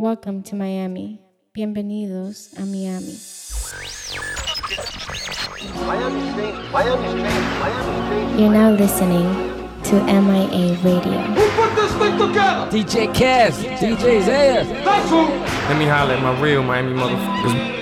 Welcome to Miami. Bienvenidos a Miami. Miami State, Miami State, Miami You're now listening to MIA Radio. Who put this thing together? DJ Cass, DJ Zaya. That's who. Let me holler at my real Miami motherfuckers.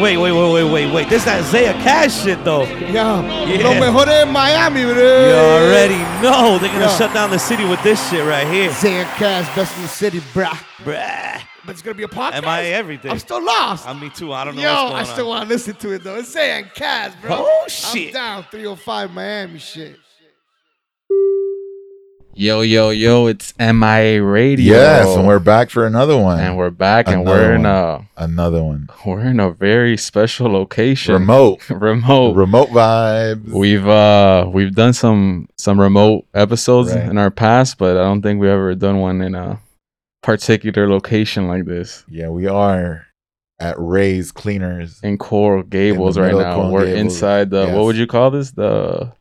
Wait, wait, wait, wait, wait, wait. This that Zaya Cash shit though. Yeah. Yeah. Lo mejor en Miami, bro. You already know they're gonna Yeah. shut down the city with this shit right here. Zaya Cash, best in the city, bruh. Bruh. But it's gonna be a podcast. Am I everything? I'm still lost. I'm me too. I don't know Yo, what's going I still want to listen to it though. It's Zaya Cash, bro. Oh, shit. I'm down 305 Miami shit. Yo, yo, yo, it's MIA Radio. Yes, and we're back for another one. and we're back and we're in a another one. we're in a very special location. Remote. remote. Remote vibes. We've uh we've done some some remote episodes Right. in our past, but I don't think we've ever done one in a particular location like this. yeah, we are at Ray's Cleaners. In Coral Gables right now. Coral we're Gables. inside the Yes. what would you call this? The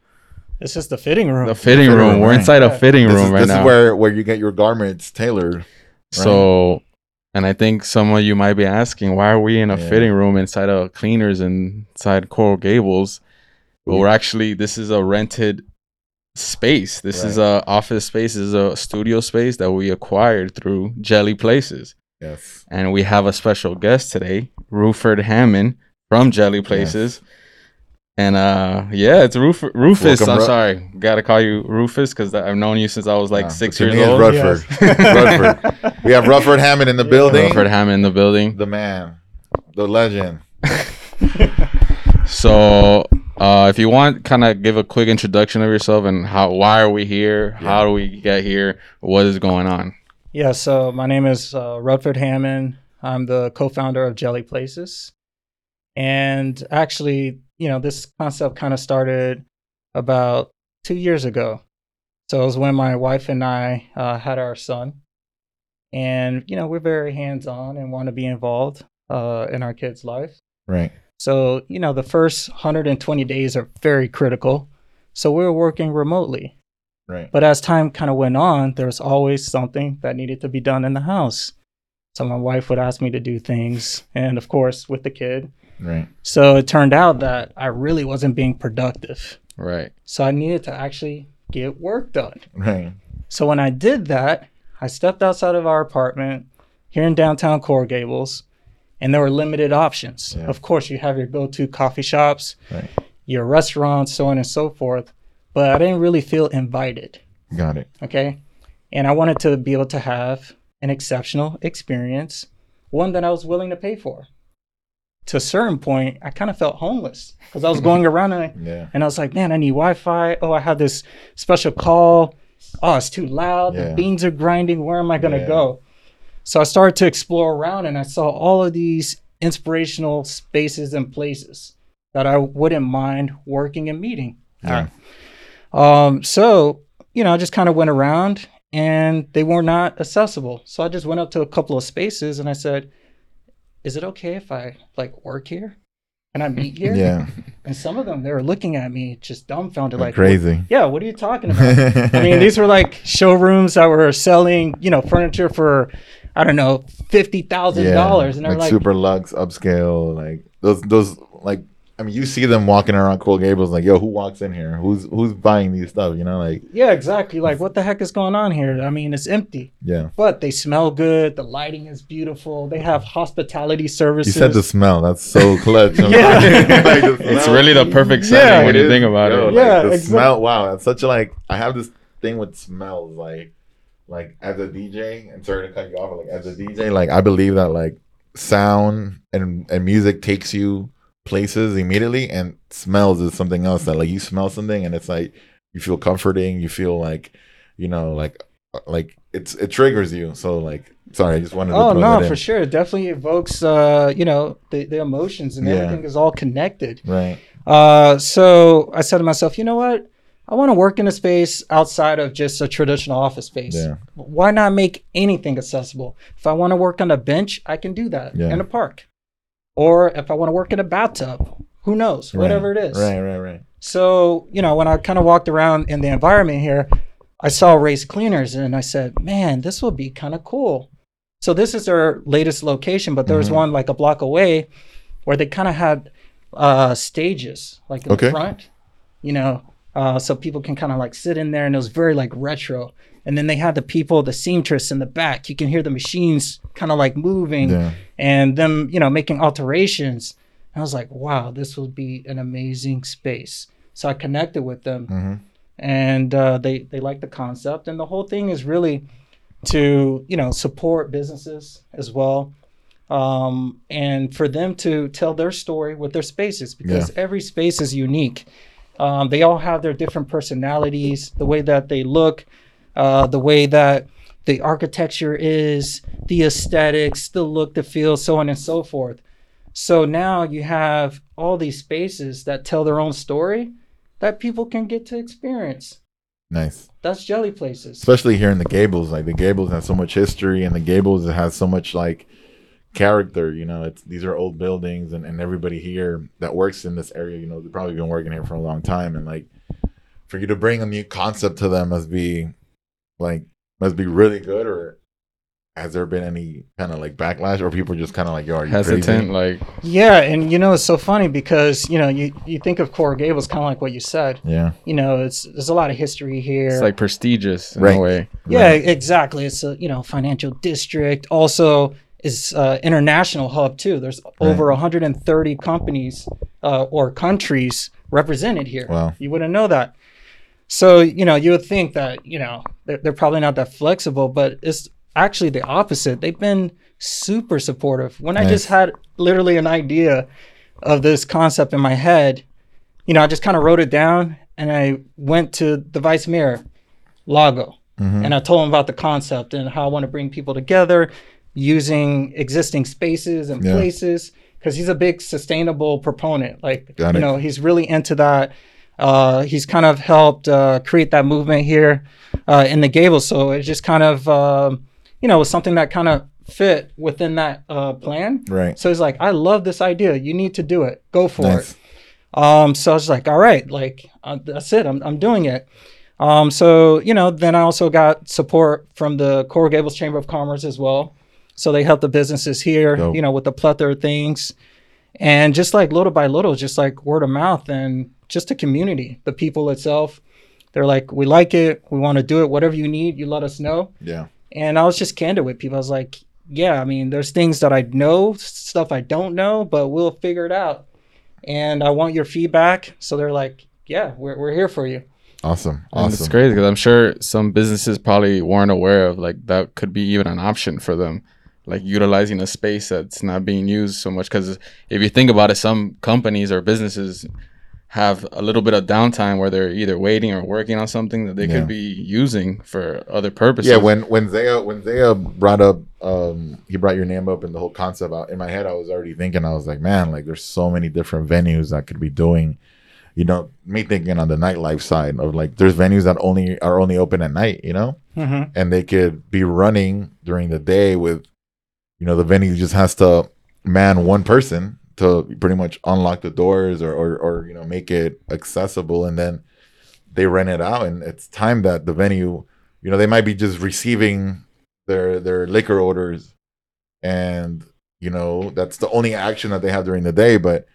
It's just the fitting room. the fitting fitting room. room, We're right. inside a Yeah. fitting This, room is, right this now. is where, where you get your garments tailored. So, and I think some of you might be asking, why are we in a Yeah. fitting room inside of cleaners inside Coral Gables? But we're actually this is a rented space. This is a office space. This is a studio space that we acquired through Jelly Places, Yes. and we have a special guest today, Rutherford Hammond from Jelly Places. And uh, yeah, it's Ruf- Rufus. Welcome, I'm Ru- sorry, gotta call you Rufus because I've known you since I was like six years name is old. Rutherford. Rutherford. We have Rutherford Hammond in the building. Rutherford Hammond in the building. The man. The legend. So, uh, if you want, kind of give a quick introduction of yourself and how, why are we here? How do we get here? What is going on? yeah, so my name is uh, Rutherford Hammond. I'm the co-founder of Jelly Places. And actually, you know, this concept kind of started about two years ago. So it was when my wife and I uh, had our son. And, you know, we're very hands-on and want to be involved uh, in our kid's life. Right. So, you know, the first 120 days are very critical. So we were working remotely. Right. But as time kind of went on, there was always something that needed to be done in the house. So my wife would ask me to do things, and of course, with the kid. Right. So it turned out that I really wasn't being productive. Right. So I needed to actually get work done. Right. So when I did that, I stepped outside of our apartment here in downtown Coral Gables, and there were limited options. Yeah. Of course, you have your go to coffee shops, Right. your restaurants, so on and so forth. But I didn't really feel invited. Got it. Okay. And I wanted to be able to have an exceptional experience, one that I was willing to pay for. To a certain point, I kind of felt homeless because I was going around and I, Yeah. and I was like, man, I need Wi Fi. Oh, I have this special call. Oh, it's too loud. Yeah. The beans are grinding. Where am I going to Yeah. go? So I started to explore around and I saw all of these inspirational spaces and places that I wouldn't mind working and meeting. Yeah. Um, so, you know, I just kind of went around and they were not accessible. So I just went up to a couple of spaces and I said, Is it okay if I like work here? Can I meet here? Yeah. And some of them they were looking at me just dumbfounded, like crazy. "What- Yeah, what are you talking about? I mean, these were like showrooms that were selling, you know, furniture for I don't know, fifty thousand dollars. And they're like, like, super lux, upscale, like those those like I mean you see them walking around Coral Gables like, yo, who walks in here? Who's who's buying these stuff? You know, like Yeah, exactly. Like, what the heck is going on here? I mean, it's empty. yeah. but they smell good. The lighting is beautiful. They have hospitality services. You said the smell. That's so clutch. Yeah. like, like, It's really the perfect setting Yeah, when you is, think about yo, it. like, Yeah, the exact- smell. Wow, that's such a like. I have this thing with smells. Like, like as a DJ, and sorry to cut you off. but, Like as a DJ, like I believe that like sound and and music takes you places immediately, and smells is something else that like you smell something, and it's like you feel comforting. You feel like, you know, like like it's it triggers you. So like, sorry, I just wanted. to Oh no, for sure. It definitely evokes, uh, you know, the, the emotions and Yeah. everything is all connected. Right. Uh, so I said to myself, you know what? I want to work in a space outside of just a traditional office space. Yeah. Why not make anything accessible? If I want to work on a bench, I can do that Yeah. in a park. Or if I want to work in a bathtub, who knows? Whatever it is. Right. Right. Right. So, you know, when I kind of walked around in the environment here, I saw Ray's Cleaners and I said, man, this will be kind of cool. So this is their latest location, but there was Mhm. one like a block away where they kind of had uh, stages like in Okay. the front, you know, uh, so people can kind of like sit in there, and it was very like retro. And then they had the people, the seamstress in the back. You can hear the machines kind of like moving Yeah. and them, you know, making alterations. I was like, wow, this will be an amazing space. So I connected with them, Mhm. and uh, they they like the concept, and the whole thing is really to you know support businesses as well, um, and for them to tell their story with their spaces because every space is unique. Um, they all have their different personalities, the way that they look, uh, the way that the architecture is, the aesthetics, the look, the feel, so on and so forth. So now you have all these spaces that tell their own story that people can get to experience. Nice. That's jelly places. Especially here in the Gables. Like the Gables has so much history and the Gables has so much like character, you know. It's these are old buildings and, and everybody here that works in this area, you know, they've probably been working here for a long time and like for you to bring a new concept to them must be like must be really good or has there been any kind of like backlash or people just kind of like yo are you Hesitant, crazy? like Yeah, and you know it's so funny because you know you you think of Coral Gables kind of like what you said. yeah You know, it's there's a lot of history here. it's like prestigious in Right. a way. yeah, Right. exactly. It's a you know financial district. Also, is uh, international hub too. There's over 130 companies uh, or countries represented here. Wow. You wouldn't know that. So you know you would think that you know they're, they're probably not that flexible, but it's actually the opposite. They've been super supportive. When I just had literally an idea of this concept in my head, you know, I just kind of wrote it down and I went to the vice mayor, Lago, Mm-hmm. and I told him about the concept and how I want to bring people together using existing spaces and Yeah. places because he's a big sustainable proponent. Like, Got you it. know, he's really into that. Uh, he's kind of helped uh, create that movement here uh, in the Gables. So it just kind of, um, you know, was something that kind of fit within that uh, plan. Right. So he's like, I love this idea. You need to do it. Go for Nice. it. Um, so I was like, all right, like uh, that's it. I'm, I'm doing it. Um, so you know, then I also got support from the Coral Gables Chamber of Commerce as well. So they help the businesses here, Dope. you know, with the plethora of things, and just like little by little, just like word of mouth and just the community, the people itself. They're like, we like it, we want to do it. Whatever you need, you let us know. Yeah. And I was just candid with people. I was like, yeah, I mean, there's things that I know, stuff I don't know, but we'll figure it out. And I want your feedback. So they're like, yeah, we're, we're here for you. Awesome. And Awesome. it's crazy because I'm sure some businesses probably weren't aware of like that could be even an option for them, like utilizing a space that's not being used so much. Because if you think about it, some companies or businesses have a little bit of downtime where they're either waiting or working on something that they Yeah. could be using for other purposes. Yeah, when when Zaya when Zaya brought up um he brought your name up and the whole concept out in my head I was already thinking I was like man like there's so many different venues that could be doing you know me thinking on the nightlife side of like there's venues that only are only open at night you know Mm-hmm. and they could be running during the day with you know the venue just has to man one person to pretty much unlock the doors or or, or you know make it accessible. And then they rent it out and it's time that the venue you know they might be just receiving their their liquor orders. And you know that's the only action that they have during the day. But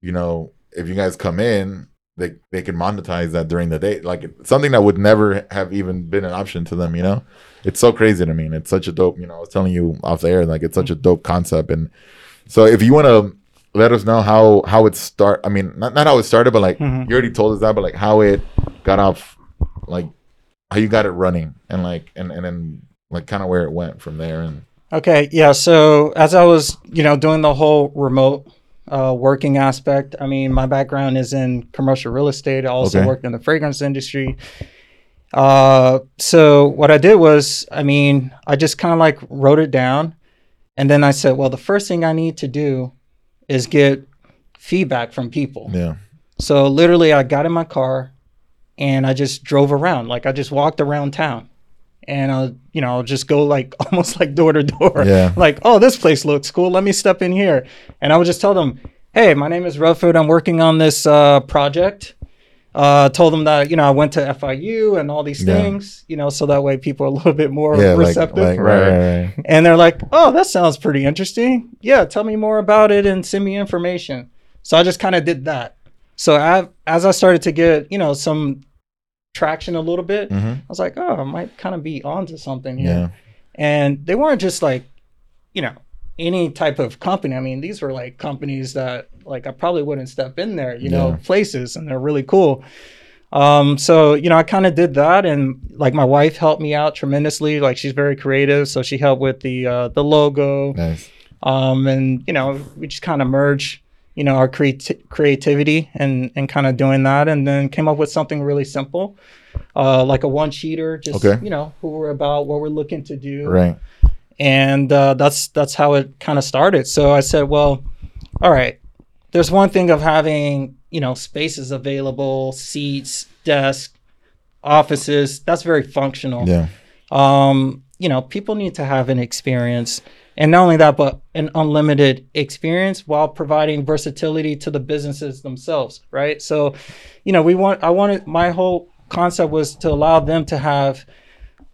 you know if you guys come in they they can monetize that during the day like something that would never have even been an option to them you know it's so crazy to me and it's such a dope you know i was telling you off the air like it's such a dope concept and so if you want to let us know how how it start i mean not, not how it started but like Mhm. you already told us that but like how it got off like how you got it running and like and and then like kind of where it went from there and Okay, yeah. So as I was, you know, doing the whole remote uh, working aspect, I mean, my background is in commercial real estate. I also Okay. worked in the fragrance industry. Uh, so what I did was, I mean, I just kind of like wrote it down, and then I said, well, the first thing I need to do is get feedback from people. yeah So literally, I got in my car and I just drove around. Like I just walked around town, and I'll you know, I'll just go like almost like door to door. Yeah. Like, oh, this place looks cool. Let me step in here, and I would just tell them, "Hey, my name is Rutherford. I'm working on this uh, project. Uh, told them that you know I went to FIU and all these Yeah. things, you know, so that way people are a little bit more yeah, like, receptive. like right, right, right. And they're like, "Oh, that sounds pretty interesting. Yeah, tell me more about it and send me information." So I just kind of did that. So I, as I started to get, you know, some traction a little bit, Mhm. I was like, "Oh, I might kind of be onto something here." Yeah. And they weren't just like, you know, any type of company. I mean, these were like companies that like I probably wouldn't step in there, you know, places, and they're really cool. Um, so you know, I kind of did that, and like my wife helped me out tremendously. Like she's very creative, so she helped with the uh, the logo, Nice. um, and you know, we just kind of merged, you know, our creati- creativity and and kind of doing that, and then came up with something really simple, uh, like a one sheeter, just Okay. you know, who we're about, what we're looking to do, Right. and uh, that's that's how it kind of started. So I said, well, all right, there's one thing of having you know spaces available, seats, desk, offices. That's very functional. Yeah. Um, you know, people need to have an experience, and not only that, but an unlimited experience while providing versatility to the businesses themselves, right? So, you know, we want. I wanted my whole concept was to allow them to have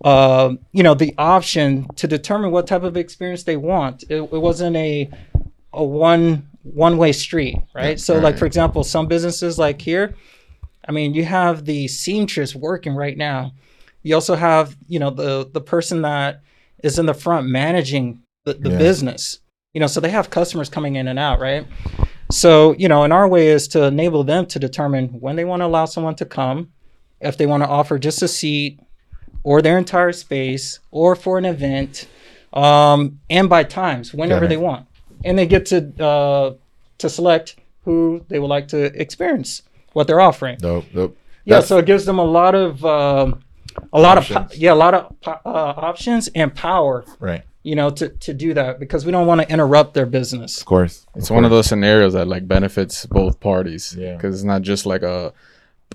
um, you know, the option to determine what type of experience they want. It, it wasn't a a one one way street, right? so, like for example, some businesses like here, I mean, you have the seamstress working right now. You also have, you know, the the person that is in the front managing the, the Yeah. business. You know, so they have customers coming in and out, right? So, you know, and our way is to enable them to determine when they want to allow someone to come, if they want to offer just a seat or their entire space or for an event, um, and by times, whenever they want. And they get to uh, to select who they would like to experience what they're offering. nope Dope. Yeah, That's- so it gives them a lot of um, a lot of Options. po- yeah, a lot of po- uh, options and power, Right. You know, to to do that because we don't want to interrupt their business. Of course. It's one of those scenarios that like benefits both parties. Yeah. Because it's not just like a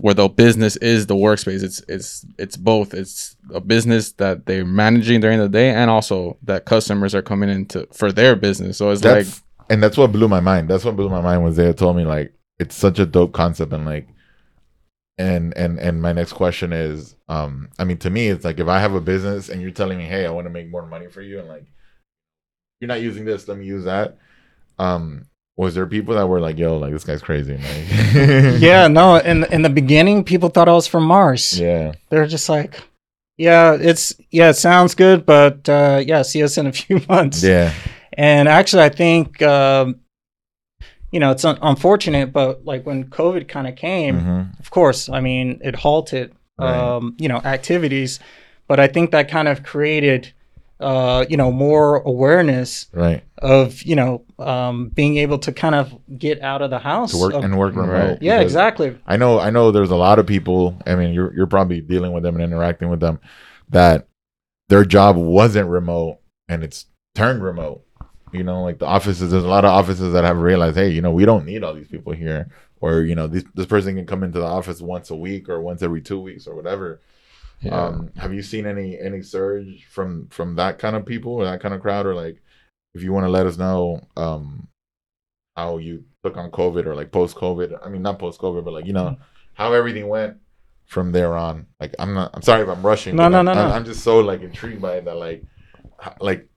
where the business is the workspace. It's it's it's both. It's a business that they're managing during the day, and also that customers are coming into for their business. So it's like and that's what blew my mind. That's what blew my mind was they told me like it's such a dope concept and like and and and my next question is um I mean to me it's like if I have a business and you're telling me hey I want to make more money for you and like you're not using this let me use that um was there people that were like yo like this guy's crazy like yeah, no, in in the beginning, people thought I was from Mars. yeah They're just like, yeah, it's yeah, it sounds good, but uh, yeah, see us in a few months. yeah And actually, I think um, you know it's un- unfortunate, but like when COVID kind of came, Mhm. of course, I mean it halted Right. um, you know activities, but I think that kind of created uh, you know more awareness right of you know um, being able to kind of get out of the house to work of- and work remote Right. yeah, because- exactly. I know I know there's a lot of people, I mean you're you're probably dealing with them and interacting with them that their job wasn't remote and it's turned remote. You know, like the offices there's a lot of offices that have realized, hey, you know, we don't need all these people here or you know, this this person can come into the office once a week or once every 2 weeks or whatever. yeah. Um have you seen any any surge from from that kind of people or that kind of crowd or like if you want to let us know um how you took on COVID or like post COVID. I mean, not post COVID, but like you know how everything went from there on. Like I'm not. I'm sorry if I'm rushing. No, no, no, I'm, no. I'm just so like intrigued by it that like like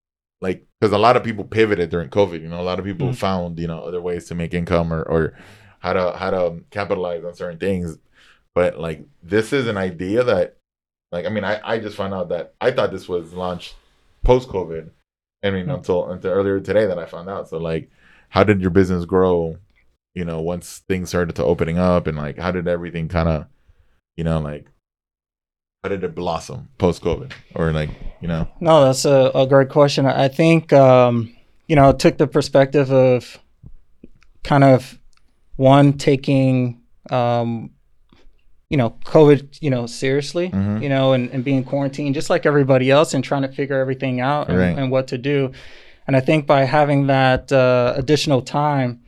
like because a lot of people pivoted during COVID. You know, a lot of people Mhm. found you know other ways to make income or or how to how to capitalize on certain things. But like this is an idea that like I mean I I just found out that I thought this was launched post COVID. I mean Mhm. until until earlier today that I found out. So like how did your business grow you know once things started to opening up and like how did everything kind of you know like how did it blossom post covid or like you know No, that's a, a great question. I think um, you know, it took the perspective of kind of one taking um, you know, COVID, you know, seriously, Mhm. you know, and, and being quarantined just like everybody else and trying to figure everything out and, Right. and what to do. And I think by having that uh, additional time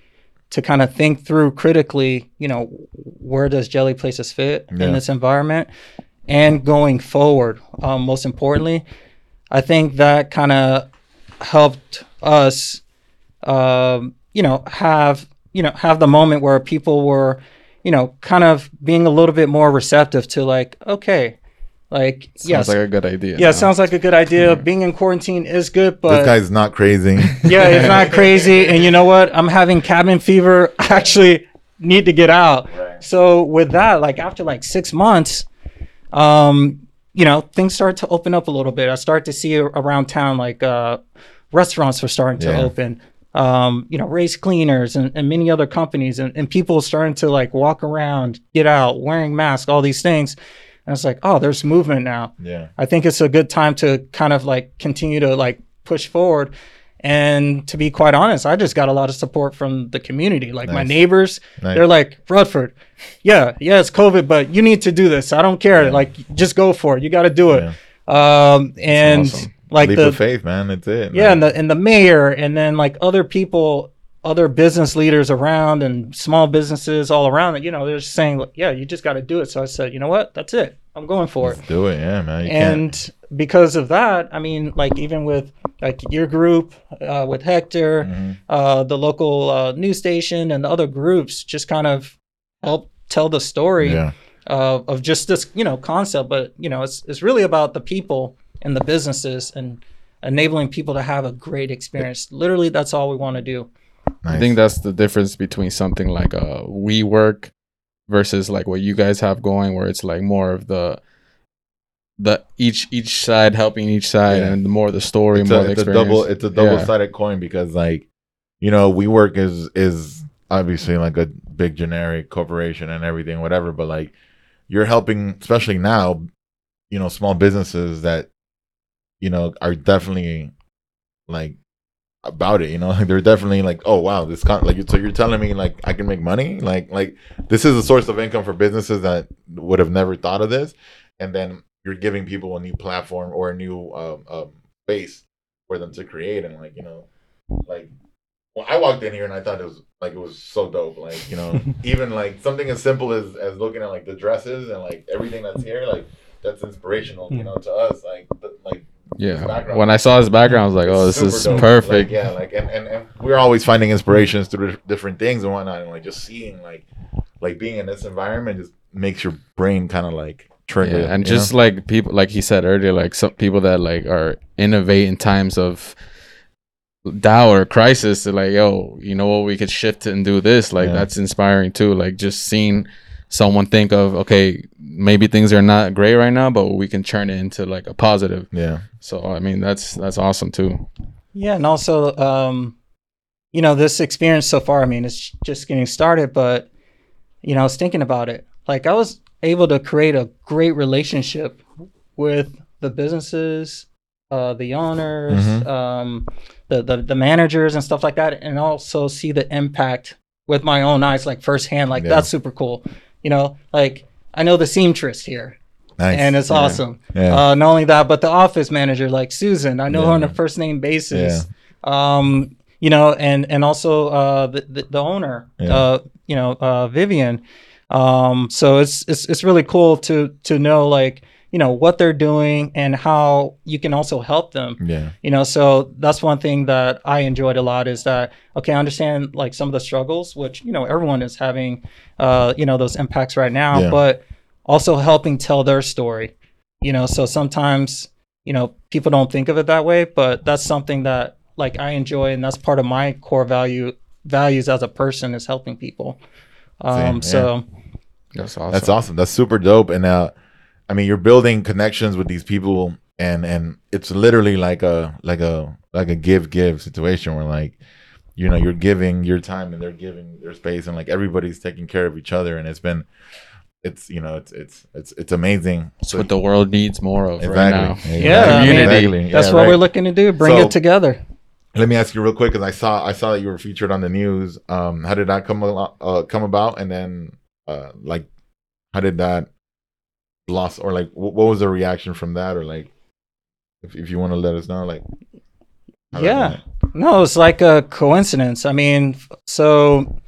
to kind of think through critically, you know, where does Jelly Places fit Yeah. in this environment and going forward, um, most importantly, I think that kind of helped us, um, you know, have you know have the moment where people were you know, kind of being a little bit more receptive to like, okay, like Sounds yes, like a good idea. yeah, now. it sounds like a good idea. Being in quarantine is good, but this guy's not crazy. yeah, it's not crazy. And you know what? I'm having cabin fever. I actually need to get out. So with that, like after like six months, um, you know, things start to open up a little bit. I start to see around town like uh, restaurants were starting to Yeah. open. Um, you know, Ray's Cleaners and, and many other companies and, and people starting to like walk around, get out, wearing masks, all these things. And it's like, oh, there's movement now. yeah. I think it's a good time to kind of like continue to like push forward. And to be quite honest, I just got a lot of support from the community. Like my neighbors, Nice. they're like, Rutherford, yeah, yeah, it's COVID, but you need to do this. I don't care. Like, just go for it. You got to do it. Um, and awesome. like Leap the of faith, man. That's it. yeah, and the and the mayor, and then like other people, other business leaders around, and small businesses all around. You know, they're just saying, yeah, you just got to do it. So I said, you know what, that's it. I'm going for it Let's do it. Yeah, man. You and because of that i mean like even with like your group uh, with hector Mm-hmm. uh, the local uh, news station and the other groups just kind of help tell the story Yeah. uh, of just this you know concept but you know it's, it's really about the people and the businesses and enabling people to have a great experience literally that's all we want to do I think that's the difference between something like a WeWork versus like what you guys have going where it's like more of the the each each side helping each side Yeah. and the more the story it's more a, the it's a experience. double it's a double sided coin because like you know WeWork is is obviously like a big generic corporation and everything whatever but like you're helping especially now you know small businesses that you know are definitely like about it you know? Like they're definitely like oh wow this con like so you're telling me like I can make money? Like like this is a source of income for businesses that would have never thought of this? And then you're giving people a new platform or a new um, um, space for them to create and like you know like well i walked in here and i thought it was like it was so dope like you know even like something as simple as as looking at like the dresses and like everything that's here like that's inspirational you know to us like the, like yeah when i saw his background i was like oh this is dope. perfect Like, yeah, like and, and and we're always finding inspirations through different things and whatnot, and like just seeing like like being in this environment just makes your brain kind of like trigger. yeah, and you know? just like people like he said earlier like some people that like are innovate in times of doubt or crisis they're like yo you know what we could shift and do this like Yeah. that's inspiring too like just seeing someone think of okay maybe things are not great right now but we can turn it into like a positive yeah, so i mean that's that's awesome too Yeah, and also, um, you know, this experience so far. I mean, it's just getting started, but you know, I was thinking about it. Like, I was able to create a great relationship with the businesses, uh, the owners, Mhm. um, the, the the managers, and stuff like that, and also see the impact with my own eyes, like firsthand. Like, Yeah. that's super cool. You know, like I know the seamstress here nice. and it's Yeah. awesome. Yeah. Uh, not only that, but the office manager, like Susan, I know her on a first name basis. Um, you know, and and also uh, the, the the owner, uh, you know, uh, Vivian. Um, so it's it's it's really cool to to know like you know what they're doing and how you can also help them. Yeah, you know so that's one thing that i enjoyed a lot is that okay i understand like some of the struggles which you know everyone is having uh you know those impacts right now Yeah. but also helping tell their story. You know so sometimes you know people don't think of it that way but that's something that like i enjoy and that's part of my core value values as a person is helping people um Same, yeah. so that's awesome that's awesome. That's super dope. And uh, I mean, you're building connections with these people, and and it's literally like a like a like a give give situation where like you know you're giving your time and they're giving their space and like everybody's taking care of each other and it's been it's you know it's it's it's it's amazing it's what the world needs more of right now Exactly. Yeah, I mean, Community. that's Yeah, what right. we're looking to do bring So- it together Let me ask you real quick because I saw I saw that you were featured on the news. Um, how did that come uh, come about? And then, uh, like, how did that loss or like what was the reaction from that? Or like, if if you want to let us know, like, Yeah. No, it's like a coincidence. I mean, so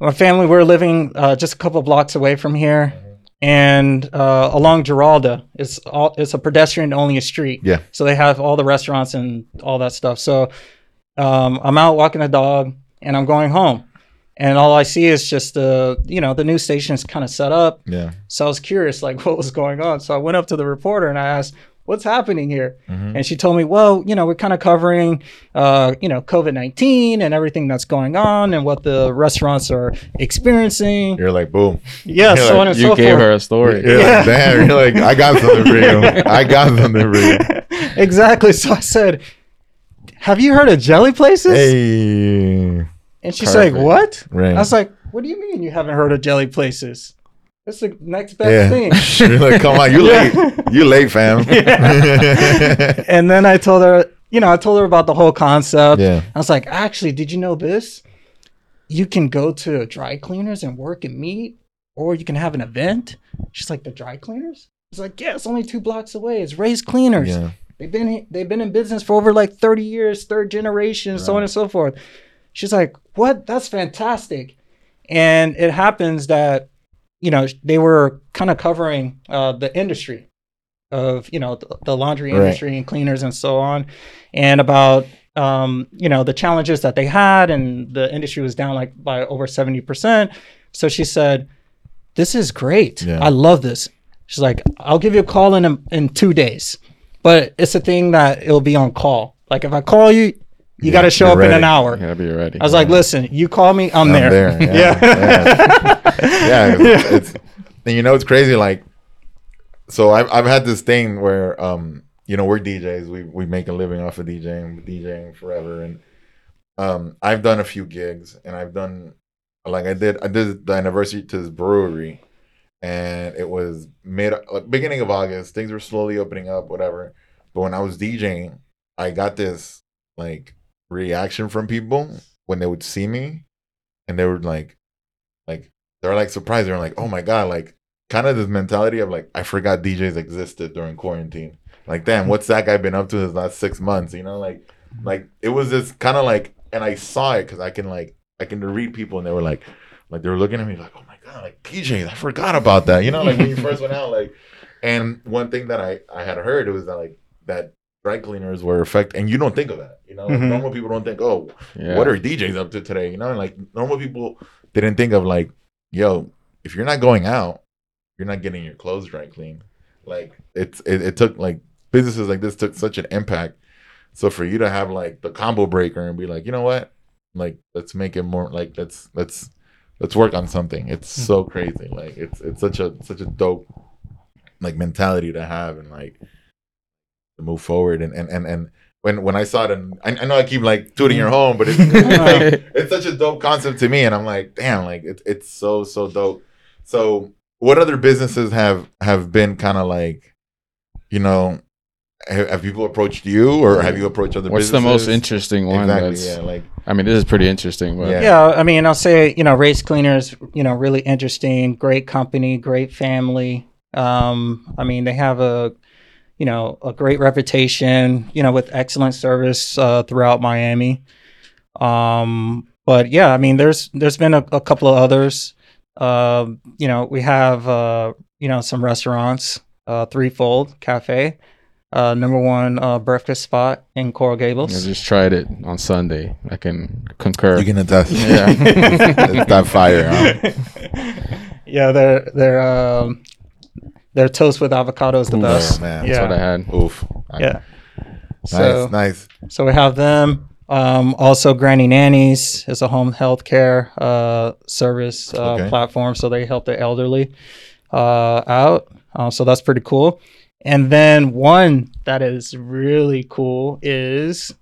my family we're living uh, just a couple blocks away from here, and uh, along Giralda, it's all it's a pedestrian only street. Yeah. So they have all the restaurants and all that stuff. So um, I'm out walking the dog, and I'm going home, and all I see is just the you know the news station's kind of set up. Yeah. So I was curious, like what was going on. So I went up to the reporter and I asked, "What's happening here?" Mhm. And she told me, "Well, you know, we're kind of covering, uh, you know, COVID nineteen and everything that's going on and what the restaurants are experiencing." You're like, boom. Yeah, You're so like- on and You so gave forth. her a story. You're Yeah. like, damn. You're like, I got something for you. I got something for you. exactly. So I said, "Have you heard of Jelly Places?" Hey. and she's like, "What?" Right. I was like, "What do you mean you haven't heard of Jelly Places? That's the next best yeah. thing." You're like, come on, you late. You late, fam. and then I told her, you know, I told her about the whole concept. Yeah. I was like, actually, did you know this? You can go to dry cleaners and work and meet, or you can have an event. She's like, the dry cleaners? It's like, yeah, it's only two blocks away. It's Ray's Cleaners. Yeah. They've been they've been in business for over like 30 years, third generation, so on and so forth. She's like, "What? That's fantastic." And it happens that you know, they were kind of covering uh, the industry of, you know, the, the laundry Right. industry and cleaners and so on and about um, you know, the challenges that they had and the industry was down like by over 70%. So she said, "This is great. Yeah. I love this." She's like, "I'll give you a call in a, in 2 days." But it's a thing that it'll be on call. Like if I call you, you Yeah, got to show up in an hour. You gotta be ready. I was like, "Listen, you call me, I'm, I'm there." there, yeah, yeah. It's, it's and you know it's crazy. Like, so I've I've had this thing where um you know we're DJs. We we make a living off of DJing, DJing forever, and um I've done a few gigs, and I've done like I did I did the anniversary to this brewery, and it was mid like beginning of August. Things were slowly opening up, whatever. But when I was DJing, I got this like reaction from people when they would see me, and they were like, like they're like surprised. They're like, oh my god, like kind of this mentality of like I forgot DJs existed during quarantine. Like, damn, what's that guy been up to his last six months? You know, like, like it was this kind of like, and I saw it because I can like I can read people, and they were like, like they were looking at me like, oh my god, like DJs, I forgot about that. You know, like when you first went out, like, and one thing that I I had heard was that like that dry cleaners were affected, and you don't think of that. You know, like, Mhm. normal people don't think, oh, Yeah. what are DJs up to today? You know, and like normal people didn't think of like, yo, if you're not going out, you're not getting your clothes dry clean. Like it's it, it took like businesses like this took such an impact. So for you to have like the combo breaker and be like, you know what, like let's make it more like let's let's let's work on something. It's hmm. so crazy. Like it's it's such a such a dope like mentality to have and like to move forward and and and, and when when I saw it and I, I know I keep like tooting your home, but it's it's, like, it's such a dope concept to me and I'm like, damn, like it's it's so so dope. So what other businesses have have been kind of like, you know, have, have people approached you or have you approached other businesses? What's the most interesting one? Exactly, that's, yeah, like I mean, this is pretty interesting, but Yeah. Yeah, I mean, I'll say, you know, Ray's Cleaners, you know, really interesting, great company, great family. Um, I mean, they have a, you know, a great reputation, you know, with excellent service uh, throughout Miami. Um, but yeah, I mean, there's there's been a, a couple of others. Um, you know, we have uh, you know some restaurants, uh, Threefold Cafe, uh, number one uh, breakfast spot in Coral Gables. I just tried it on Sunday. I can concur. you can attest. Yeah. it's that fire. Huh? yeah, their their um their toast with avocado is the Ooh, best. man. That's what I had. Oof. yeah. Nice, So nice. so we have them. Um, also, Granny Nannies is a home health care uh, service uh, Okay. platform, so they help the elderly uh, out. Uh, so that's pretty cool. And then one that is really cool is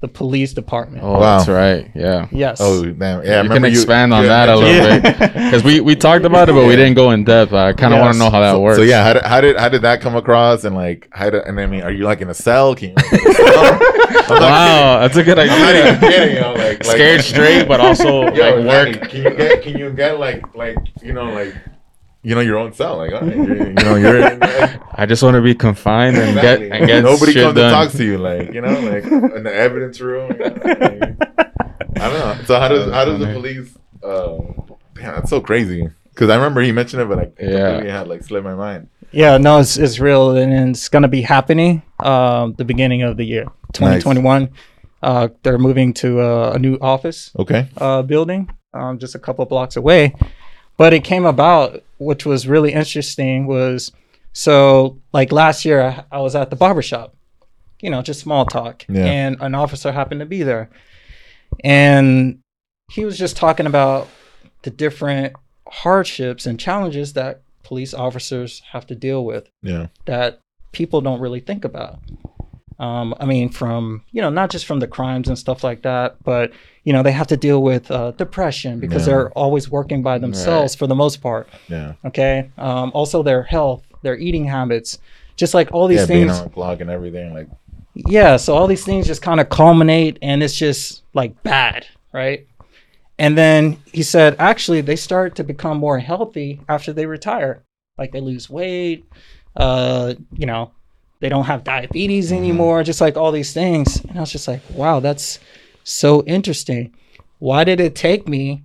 the police department. Oh, Wow. that's right. Yeah. Yes. Oh man. Yeah, I you can remember expand on you that a little Yeah. bit because we, we talked about it, but we didn't go in depth. I kind of want to know how that so, works. So yeah, how did, how did how did that come across? And like, how did, and I mean, are you like in a cell? Can you? Like, cell? I'm Wow, that's a good kidding. I'm not even idea. kidding. You know, like, like Scared straight, but also Yo, like work. exactly. Can you get can you get like like you know like you know your own cell like all right, you're, you know you're I just want to be confined and get and get nobody shit comes done. to talk to you like you know like in the evidence room. You know, like, I don't know. So how does how does the police? Uh, damn, that's so crazy. Because I remember he mentioned it, but like it Yeah. completely had like slipped my mind. Yeah, no, it's it's real, and it's gonna be happening um, the beginning of the year, 2021. Uh, they're moving to uh, a new office Okay. uh, building um, just a couple blocks away. But it came about, which was really interesting, was so like last year I, I was at the barbershop, you know, just small talk, Yeah. and an officer happened to be there, and he was just talking about the different hardships and challenges that police officers have to deal with Yeah. that people don't really think about. Um, I mean, from you know, not just from the crimes and stuff like that, but you know, they have to deal with uh, depression because Yeah. they're always working by themselves for the most part. Yeah. Okay. Um, also, their health, their eating habits, just like all these yeah, being things. on the clock and everything. Like, Yeah. So all these things just kind of culminate, and it's just like bad, right? And then he said, actually, they start to become more healthy after they retire. Like they lose weight, uh, you know, they don't have diabetes mm-hmm. anymore, just like all these things. And I was just like, wow, that's so interesting. Why did it take me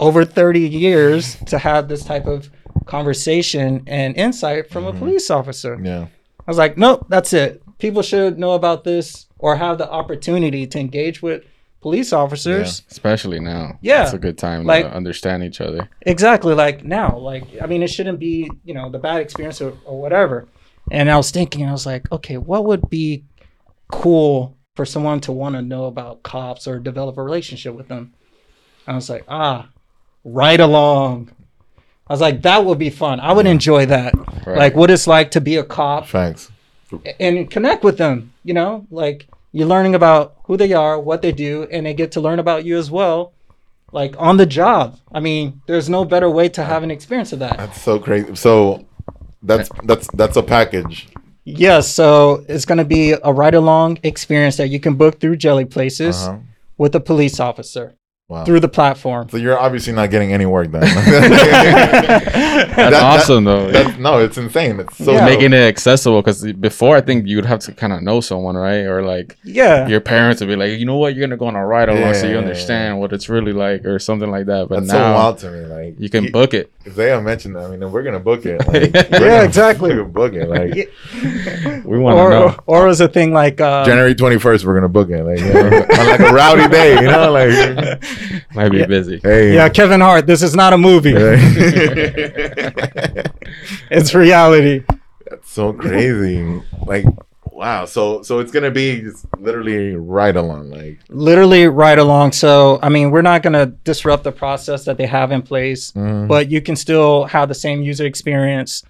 over 30 years to have this type of conversation and insight from a mm-hmm. police officer? yeah. I was like, nope, that's it. People should know about this or have the opportunity to engage with police officers. Especially now. Yeah. It's a good time Like- to understand each other. Exactly, like now. Like, I mean, it shouldn't be, you know, the bad experience or, or whatever. And I was thinking, I was like, okay, what would be cool for someone to want to know about cops or develop a relationship with them? I was like, ah, right along. I was like, that would be fun. I would enjoy that. Right. Like, what it's like to be a cop Facts. and connect with them you know like you're learning about who they are what they do and they get to learn about you as well like on the job i mean there's no better way to have an experience of that That's so crazy. So that's that's that's a package. yeah so it's going to be a ride along experience that you can book through jelly places Uh-huh. with a police officer Wow. through the platform So you're obviously not getting any work done. That's That- that- awesome though. That's, no, it's insane. It's so Yeah. Making it accessible because before I think you'd have to kind of know someone, right? Or like yeah your parents would be like, you know what, you're gonna go on a ride along so you Yeah. understand what it's really like, or something like that. But That's so now wild to me. Like you can he- book it. Zaya mentioned that. I mean, we're gonna book it. Like, Yeah, we're gonna exactly. fucking Book it. Like We want to or, know. or was a thing like uh, January twenty first, we're gonna book it. Like you know, on like a rowdy day, you know, like Might be Yeah. busy. hey, yeah kevin hart this is not a movie it's reality That's so crazy. Like, wow. So, so it's gonna be literally right along. Like, literally right along. So, I mean, we're not going to disrupt the process that they have in place, Mhm. but you can still have the same user experience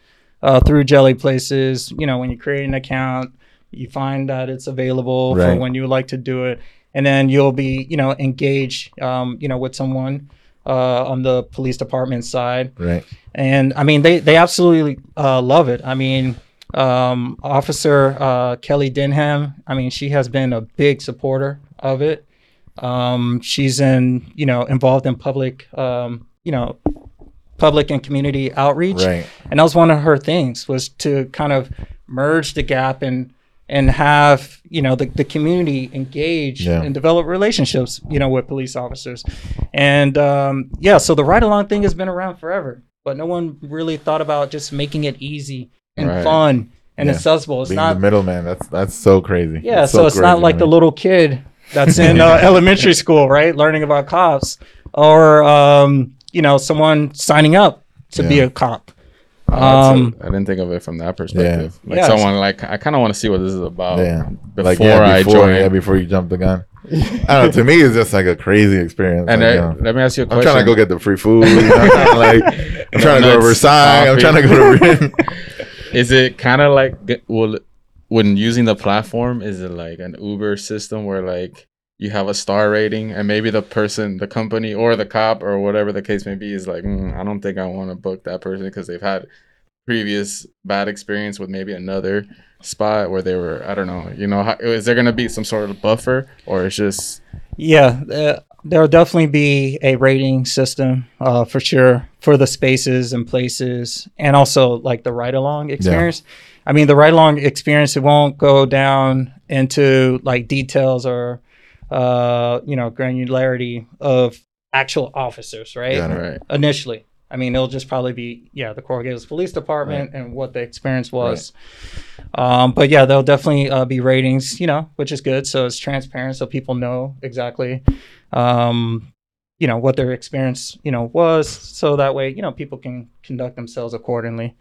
uh, through Jelly Places. You know, when you create an account, you find that it's available for when you would like to do it, and then you'll be, you know, engage, um, you know, with someone uh, on the police department side right? and I mean they they absolutely uh, love it. I mean, um, Officer uh, Kelly Denham. I mean, she has been a big supporter of it. Um, she's in you know involved in public um, you know public and community outreach, Right. and that was one of her things was to kind of merge the gap and and have you know the, the community engage Yeah. and develop relationships you know with police officers and um, yeah so the ride along thing has been around forever but no one really thought about just making it easy and Right. fun and Yeah. accessible it's Being not the middleman. That's that's so crazy. yeah That's so, it's not like the little kid that's in uh, elementary school right learning about cops or um, you know someone signing up to be a cop um, a- I didn't think of it from that perspective. Like Yeah. someone like I kind of want to see what this is about Yeah. before like yeah, I before, join. yeah, before you jump the gun. I don't know. To me, it's just like a crazy experience. and like, I- you know. let me ask you a I'm question. trying to go get the free food. You know? I'm trying to, like, I'm trying to go to Donuts, Versailles. I'm coffee. trying to go to. Is it kind of like g- well, when using the platform? Is it like an Uber system where like you have a star rating and maybe the person, the company, or the cop or whatever the case may be is like, "Mm, I don't think I want to book that person because they've had previous bad experience with maybe another spot where they were. I don't know. You know, how, is there gonna be some sort of buffer or it's just Yeah, uh, there'll definitely be a rating system uh, for sure for the spaces and places, and also like the ride along experience. I mean, the ride along experience it won't go down into like details or uh, you know granularity of actual officers, right? Right? Initially, I mean, it'll just probably be yeah the Coral Gables Police Department and what the experience was. Um, but yeah, there'll definitely uh, be ratings, you know, which is good. So it's transparent, so people know exactly, um, you know what their experience you know was so that way you know people can conduct themselves accordingly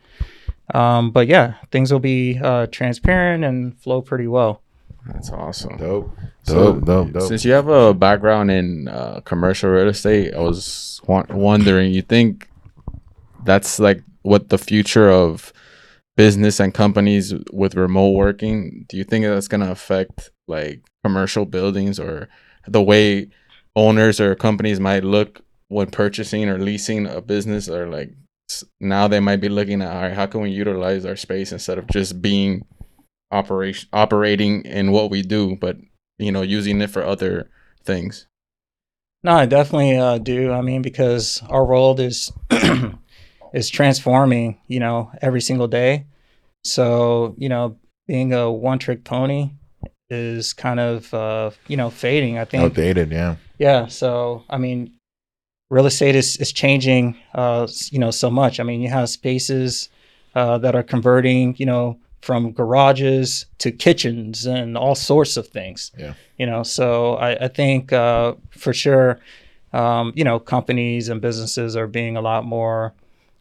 um, but yeah things will be uh, transparent and flow pretty well That's awesome. Dope. So, Dope, dope, dope. since you have a background in uh, commercial real estate, I was wa- wondering, you think that's like what the future of business and companies with remote working? Do you think that's going to affect like commercial buildings or the way owners or companies might look when purchasing or leasing a business or like now they might be looking at all right how can we utilize our space instead of just being operation operating in what we do but you know using it for other things No, I definitely uh, do. I mean, because our world is is transforming, you know, every single day. So, you know, being a one trick pony is kind of uh, you know fading. I think. Outdated, yeah. Yeah. So, I mean, real estate is is changing, uh, you know, so much. I mean, you have spaces uh, that are converting, you know, from garages to kitchens and all sorts of things. Yeah. You know, so I, I think uh, for sure, um, you know, companies and businesses are being a lot more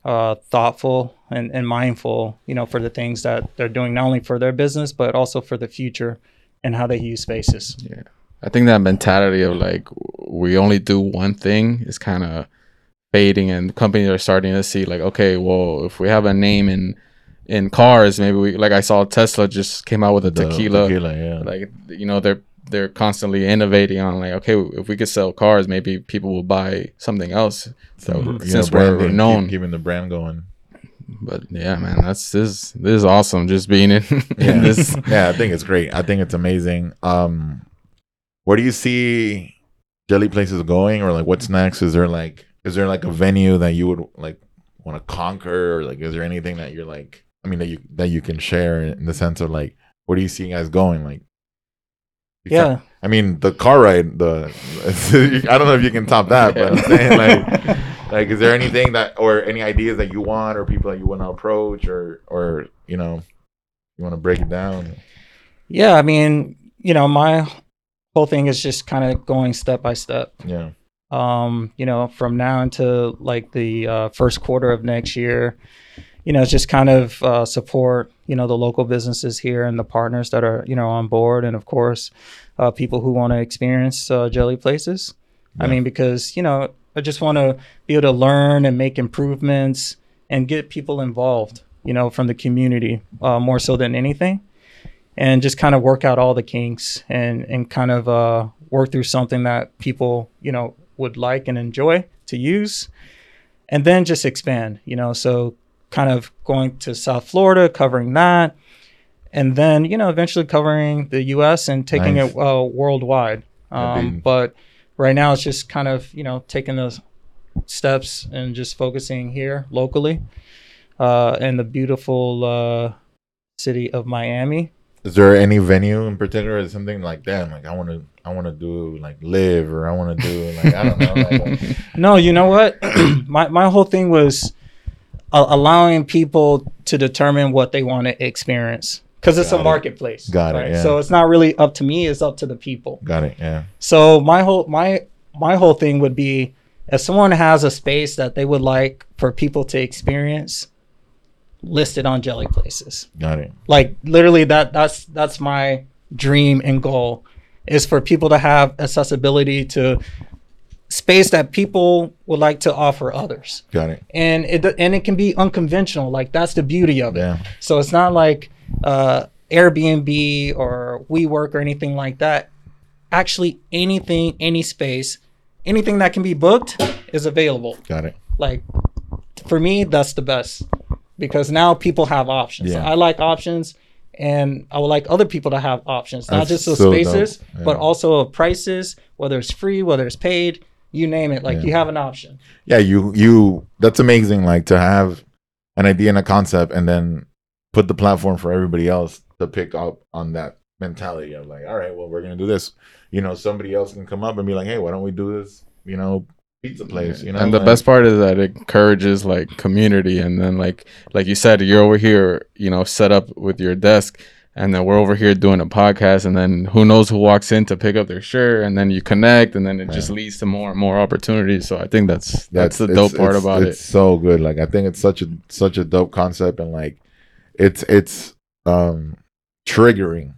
uh, thoughtful and, and mindful, you know, for the things that they're doing, not only for their business, but also for the future and how they use spaces. yeah i think that mentality of like we only do one thing is kind of fading and companies are starting to see like okay well if we have a name in in cars maybe we like i saw tesla just came out with a The tequila tequila, yeah. like you know they're they're constantly innovating on like okay if we could sell cars maybe people will buy something else so, you know, since we're keep- known keeping the brand going. but yeah man that's this this is awesome just being in, Yeah. in this yeah, I think it's great. I think it's amazing. Um, where do you see Jelly Places going, or like what's next? Is there like is there like a venue that you would like want to conquer, or like is there anything that you're like? I mean, that you that you can share in the sense of like, what do you see you guys going? Like, Yeah. I mean, the car ride. The I don't know if you can top that, but I'm saying like, like, is there anything that or any ideas that you want, or people that you want to approach, or or you know, you want to break it down? Yeah, I mean, you know, my whole thing is just kind of going step by step. Yeah. Um, you know, from now until like the uh, first quarter of next year, you know, it's just kind of uh, support, you know, the local businesses here and the partners that are, you know, on board, and of course, uh, people who want to experience uh, Jelly Places. I mean, because you know, I just want to be able to learn and make improvements and get people involved, you know, from the community uh, more so than anything and just kind of work out all the kinks and and kind of uh, work through something that people you know would like and enjoy to use, and then just expand. You know, so kind of going to South Florida, covering that, and then you know eventually covering the U.S. and taking Nice. it uh, worldwide. Um, but right now it's just kind of you know taking those steps and just focusing here locally uh, in the beautiful uh, city of Miami. Is there any venue in particular or something like that? Like I want to, I want to do like live, or I want to do like I don't know. Like, No, you know what? my my whole thing was uh, allowing people to determine what they want to experience because it's Got a it. marketplace. Got it, yeah. So it's not really up to me; it's up to the people. got it. Yeah. So my whole my my whole thing would be if someone has a space that they would like for people to experience, listed on Jelly Places. Got it. Like literally, that that's that's my dream and goal is for people to have accessibility to space that people would like to offer others Got it. and it and it can be unconventional like that's the beauty of it Yeah. so it's not like uh airbnb or WeWork or anything like that actually anything any space anything that can be booked is available Got it. like for me that's the best because now people have options Yeah. i like options and i would like other people to have options not That's just of so spaces but also of prices whether it's free whether it's paid you name it like Yeah. you have an option Yeah. You you. That's amazing. Like to have an idea and a concept, and then put the platform for everybody else to pick up on that mentality of like, all right, well, we're gonna do this. You know, somebody else can come up and be like, hey, why don't we do this? You know, pizza place. You know, and the like- best part is that it encourages like community and then like like you said you're over here you know set up with your desk and then we're over here doing a podcast, and then who knows who walks in to pick up their shirt, and then you connect, and then it just leads to more and more opportunities. So I think that's that's, the it's- dope part it's- about it's it. so good. Like I think it's such a such a dope concept, and like it's it's um triggering,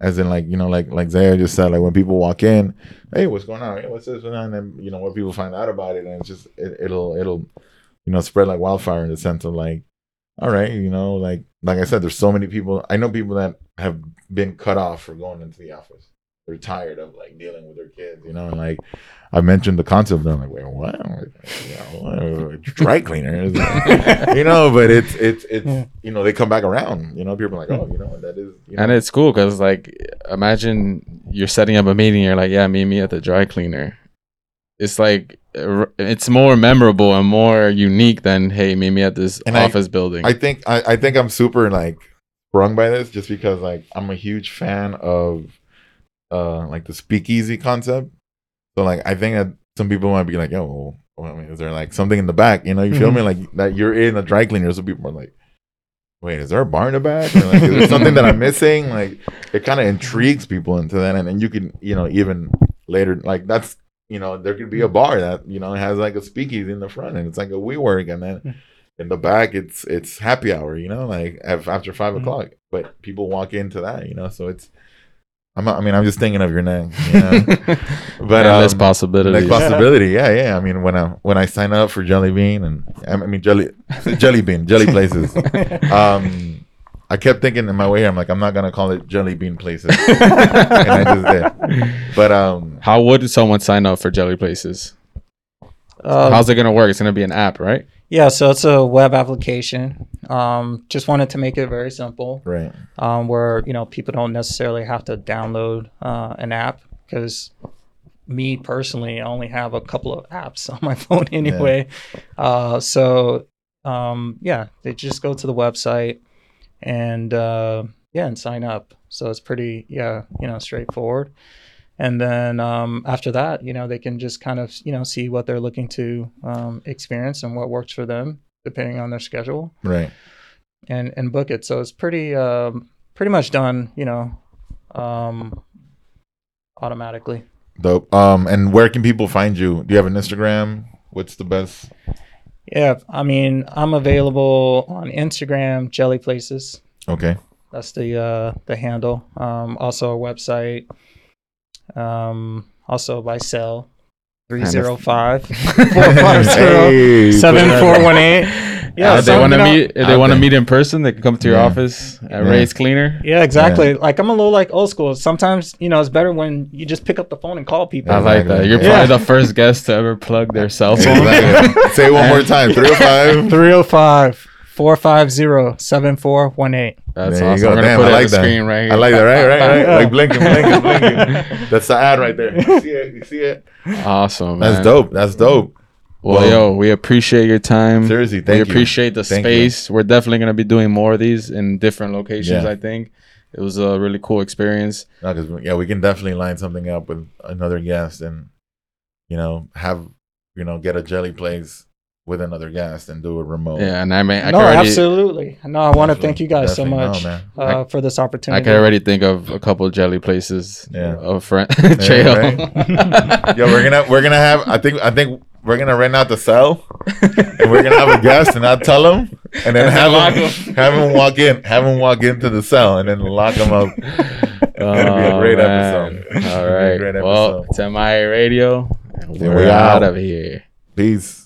as in like you know like like Zaya just said, like when people walk in, hey, what's going on? Hey, what's this? And then you know when people find out about it, and it's just it, it'll it'll you know spread like wildfire in the sense of like, all right, you know like like I said, there's so many people. I know people that have been cut off for going into the office. They're tired of like dealing with their kids, you know, and like I mentioned the concept. And I'm like, wait, what? You know, dry cleaner, you know. But it's it's it's Yeah. you know they come back around. You know, people are like, oh, you know, what that is. You know, And it's cool because like imagine you're setting up a meeting, you're like, yeah, meet me at the dry cleaner. It's like it's more memorable and more unique than hey, meet me at this And I- office building. I think I, I think I'm super like sprung by this just because like I'm a huge fan of uh like the speakeasy concept. So like I think that some people might be like, yo, well, I mean, is there like something in the back? You know, you feel me? Like that you're in a dry cleaner. So people are like, wait, is there a bar in the back? Or, like, is there something that I'm missing? Like it kind of intrigues people into that, and then you can you know even later like that's you know there could be a bar that you know has like a speakeasy in the front, and it's like a WeWork, and then in the back it's it's happy hour you know like after 5 Mhm. o'clock but people walk into that you know so it's I'm, I mean, I'm just thinking of your name, you know? but Endless um, possibilities. Like possibility, yeah, yeah. I mean, when I when I sign up for Jelly Bean and I mean Jelly Jelly Bean Jelly Places, um, I kept thinking in my way here, I'm like, I'm not gonna call it Jelly Bean Places, and I just did. But um, How would someone sign up for Jelly Places? Uh, How's it gonna work? It's gonna be an app, right? Yeah, so it's a web application. Um, just wanted to make it very simple, right, um, where you know people don't necessarily have to download uh, an app because me personally, I only have a couple of apps on my phone anyway. Uh, so um, yeah, they just go to the website and uh, yeah, and sign up. So it's pretty yeah, you know, straightforward. And then um, after that, you know, they can just kind of you know see what they're looking to um, experience and what works for them depending on their schedule right. and and book it. So it's pretty um, pretty much done, you know, um, automatically. Dope. Um, and where can people find you? Do you have an Instagram? What's the best? Yeah, I mean, I'm available on Instagram, Jelly Places. Okay. That's the uh, the handle. Um, also a website. Um, also by cell. 305 Hey, 7418. Yeah, if they want to meet, if they want to meet in person, they can come to your Yeah. office at Yeah. Ray's Cleaner. Yeah, exactly. Like I'm a little like old school. Sometimes, you know, it's better when you just pick up the phone and call people. I like that. You're Yeah. probably the first guest to ever plug their cell phone. Exactly. Say it one more time. 305. 305 450 7418. That's There you awesome. go. Damn, put I like the that. screen right here. I like that. Right, right, right. Like blinking, blinking, blinking. That's the ad right there. You see it? You see it? Awesome. That's man. dope. That's dope. Well, Well, yo, we appreciate your time. Seriously, thank we you. appreciate the Thank you. space. We're definitely gonna be doing more of these in different locations. Yeah. I think it was a really cool experience. No, 'cause, yeah, we can definitely line something up with another guest and, you know, have, you know, get a jelly place with another guest and do it remote. Yeah, and I mean, I no, already, absolutely. No, I want to thank you guys so much No, man. uh, for this opportunity. I opportunity. can already think of a couple of jelly places. Yeah. a friend yeah, right. Yo, we're gonna we're gonna have. I think I think we're gonna rent out the cell, and we're gonna have a guest, and I'll tell him, and then have lock him have him walk in, have him walk into the cell, and then lock him up. It's gonna be a Oh, great man. episode. It's All a great Well, episode. it's MIA Radio. and There We're we out are. of here. Peace.